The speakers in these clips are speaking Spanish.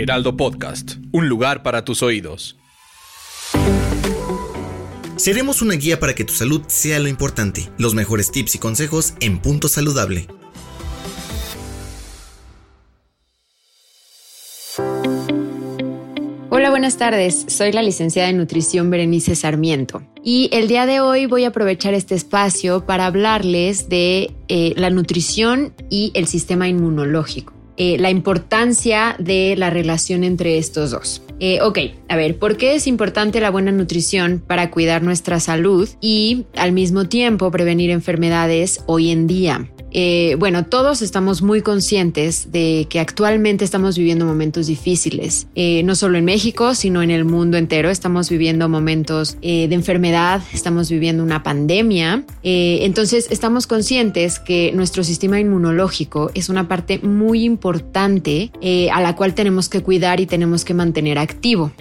Heraldo Podcast, un lugar para tus oídos. Seremos una guía para que tu salud sea lo importante. Los mejores tips y consejos en Punto Saludable. Hola, buenas tardes. Soy la licenciada en nutrición Berenice Sarmiento. Y el día de hoy voy a aprovechar este espacio para hablarles de eh, la nutrición y el sistema inmunológico. Eh, la importancia de la relación entre estos dos. Eh, ok, a ver, ¿por qué es importante la buena nutrición para cuidar nuestra salud y al mismo tiempo prevenir enfermedades hoy en día? Eh, bueno, todos estamos muy conscientes de que actualmente estamos viviendo momentos difíciles, eh, no solo en México, sino en el mundo entero. Estamos viviendo momentos eh, de enfermedad, estamos viviendo una pandemia. entonces, estamos conscientes que nuestro sistema inmunológico es una parte muy importante a la cual tenemos que cuidar y tenemos que mantener activo.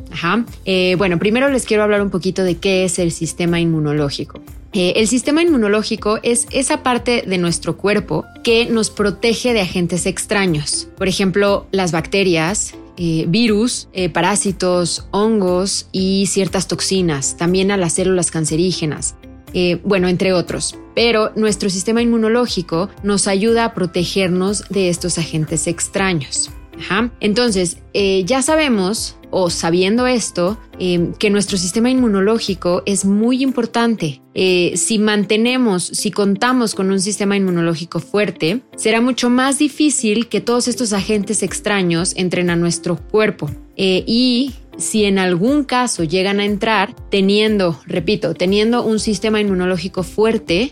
bueno, primero les quiero hablar un poquito de qué es el sistema inmunológico. Eh, el sistema inmunológico es esa parte de nuestro cuerpo que nos protege de agentes extraños, por ejemplo, las bacterias, eh, virus, eh, parásitos, hongos y ciertas toxinas, también a las células cancerígenas. bueno, entre otros. Pero nuestro sistema inmunológico nos ayuda a protegernos de estos agentes extraños. Entonces, ya sabemos o sabiendo esto, eh, que nuestro sistema inmunológico es muy importante. Eh, si mantenemos, si contamos con un sistema inmunológico fuerte, será mucho más difícil que todos estos agentes extraños entren a nuestro cuerpo. Eh, y si en algún caso llegan a entrar, teniendo, repito, teniendo un sistema inmunológico fuerte,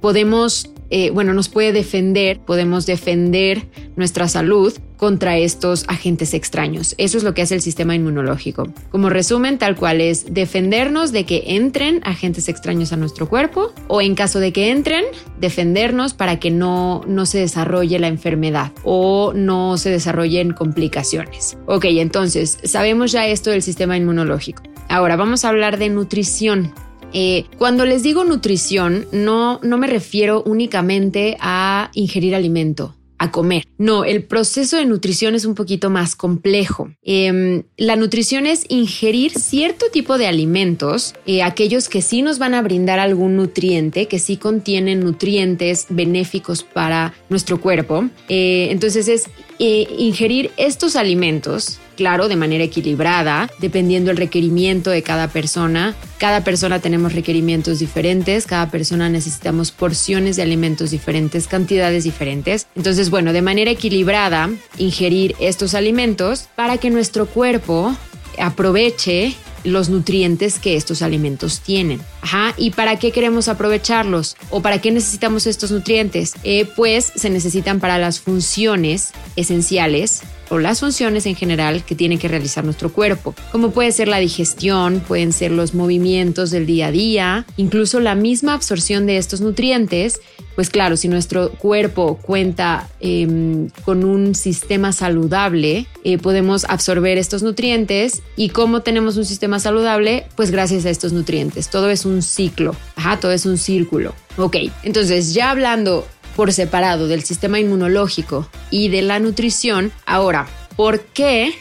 podemos bueno, nos puede defender, podemos defender nuestra salud contra estos agentes extraños. Eso es lo que hace el sistema inmunológico. Como resumen, tal cual es defendernos de que entren agentes extraños a nuestro cuerpo o en caso de que entren, defendernos para que no, no se desarrolle la enfermedad o no se desarrollen complicaciones. Ok, entonces sabemos ya esto del sistema inmunológico. Ahora vamos a hablar de nutrición. Eh, cuando les digo nutrición, no, no me refiero únicamente a ingerir alimento a comer. No, el proceso de nutrición es un poquito más complejo. Em, la nutrición es ingerir cierto tipo de alimentos, eh, aquellos que sí nos van a brindar algún nutriente, que sí contienen nutrientes benéficos para nuestro cuerpo. Eh, entonces es eh, ingerir estos alimentos claro, de manera equilibrada, dependiendo el requerimiento de cada persona. Cada persona tenemos requerimientos diferentes, cada persona necesitamos porciones de alimentos diferentes, cantidades diferentes. Entonces, bueno, de manera equilibrada, ingerir estos alimentos para que nuestro cuerpo aproveche los nutrientes que estos alimentos tienen. Ajá, ¿y para qué queremos aprovecharlos? ¿O para qué necesitamos estos nutrientes? Eh, pues se necesitan para las funciones esenciales o las funciones en general que tiene que realizar nuestro cuerpo, como puede ser la digestión, pueden ser los movimientos del día a día, incluso la misma absorción de estos nutrientes, pues claro, si nuestro cuerpo cuenta em, con un sistema saludable, eh, podemos absorber estos nutrientes y cómo tenemos un sistema saludable, pues gracias a estos nutrientes. Todo es un ciclo, ajá, todo es un círculo. Ok, entonces ya hablando por separado del sistema inmunológico y de la nutrición. Ahora, ¿por qué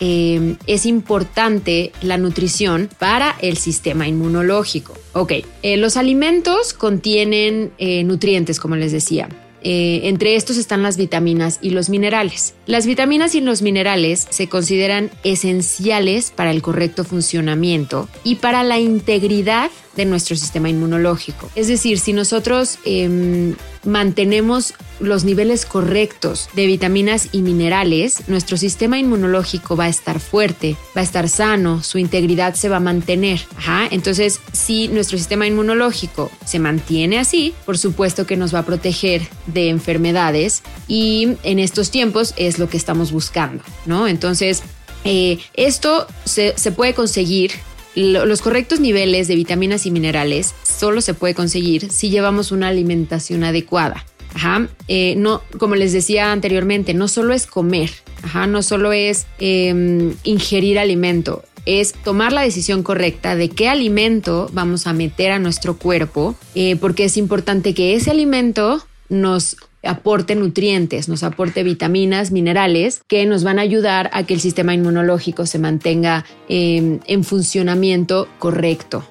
eh, es importante la nutrición para el sistema inmunológico? Ok, eh, los alimentos contienen eh, nutrientes, como les decía. entre estos están las vitaminas y los minerales. Las vitaminas y los minerales se consideran esenciales para el correcto funcionamiento y para la integridad de nuestro sistema inmunológico. Es decir, si nosotros em, mantenemos los niveles correctos de vitaminas y minerales, nuestro sistema inmunológico va a estar fuerte, va a estar sano, su integridad se va a mantener. Entonces, si nuestro sistema inmunológico se mantiene así, por supuesto que nos va a proteger de enfermedades y en estos tiempos es lo que estamos buscando, ¿no? Entonces, eh, esto se, puede conseguir los correctos niveles de vitaminas y minerales solo se puede conseguir si llevamos una alimentación adecuada. Ajá. Eh, no, como les decía anteriormente, no solo es comer, ajá, no solo es em, ingerir alimento, es tomar la decisión correcta de qué alimento vamos a meter a nuestro cuerpo, eh, porque es importante que ese alimento nos aporte nutrientes, nos aporte vitaminas, minerales que nos van a ayudar a que el sistema inmunológico se mantenga em, en funcionamiento correcto.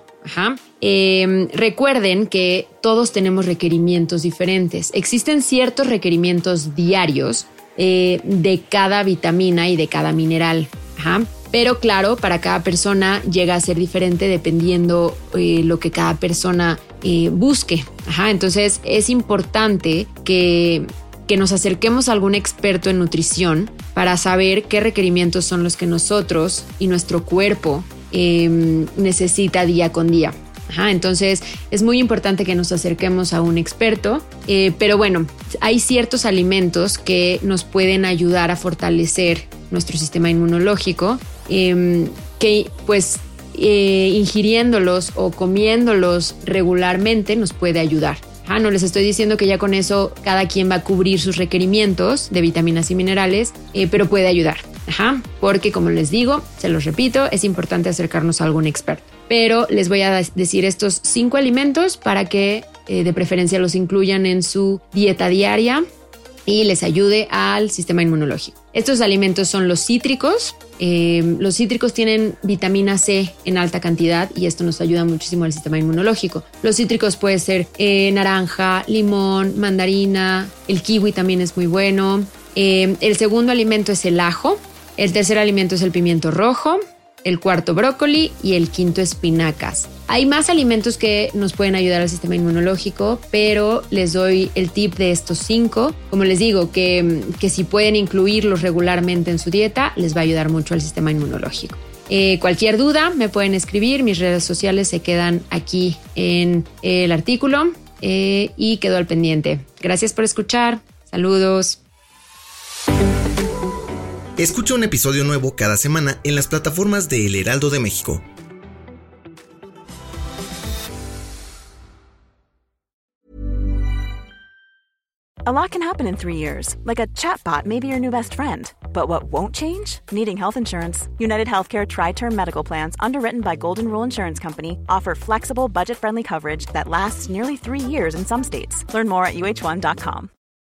Em, recuerden que todos tenemos requerimientos diferentes. Existen ciertos requerimientos diarios eh, de cada vitamina y de cada mineral. Pero claro, para cada persona llega a ser diferente dependiendo eh, lo que cada persona eh, busque. entonces es importante que, que nos acerquemos a algún experto en nutrición para saber qué requerimientos son los que nosotros y nuestro cuerpo em, necesita día con día. entonces es muy importante que nos acerquemos a un experto, eh, pero bueno, hay ciertos alimentos que nos pueden ayudar a fortalecer nuestro sistema inmunológico, em, que pues eh, ingiriéndolos o comiéndolos regularmente nos puede ayudar. Ah, no les estoy diciendo que ya con eso cada quien va a cubrir sus requerimientos de vitaminas y minerales, eh, pero puede ayudar. Ajá, porque como les digo, se los repito, es importante acercarnos a algún experto. Pero les voy a decir estos cinco alimentos para que eh, de preferencia los incluyan en su dieta diaria y les ayude al sistema inmunológico. Estos alimentos son los cítricos. Eh, los cítricos tienen vitamina C en alta cantidad y esto nos ayuda muchísimo al sistema inmunológico. Los cítricos pueden ser eh, naranja, limón, mandarina, el kiwi también es muy bueno. Eh, el segundo alimento es el ajo. El tercer alimento es el pimiento rojo el cuarto brócoli y el quinto espinacas. Hay más alimentos que nos pueden ayudar al sistema inmunológico, pero les doy el tip de estos cinco. Como les digo, que, si pueden incluirlos regularmente en su dieta, les va a ayudar mucho al sistema inmunológico. Eh, cualquier duda me pueden escribir, mis redes sociales se quedan aquí en el artículo eh, y quedo al pendiente. Gracias por escuchar, saludos. Escucha un episodio nuevo cada semana en las plataformas de El Heraldo de México. A lot can happen in three years, like a chatbot may be your new best friend. But what won't change? Needing health insurance. United Healthcare Tri Term Medical Plans, underwritten by Golden Rule Insurance Company, offer flexible, budget friendly coverage that lasts nearly three years in some states. Learn more at uh1.com.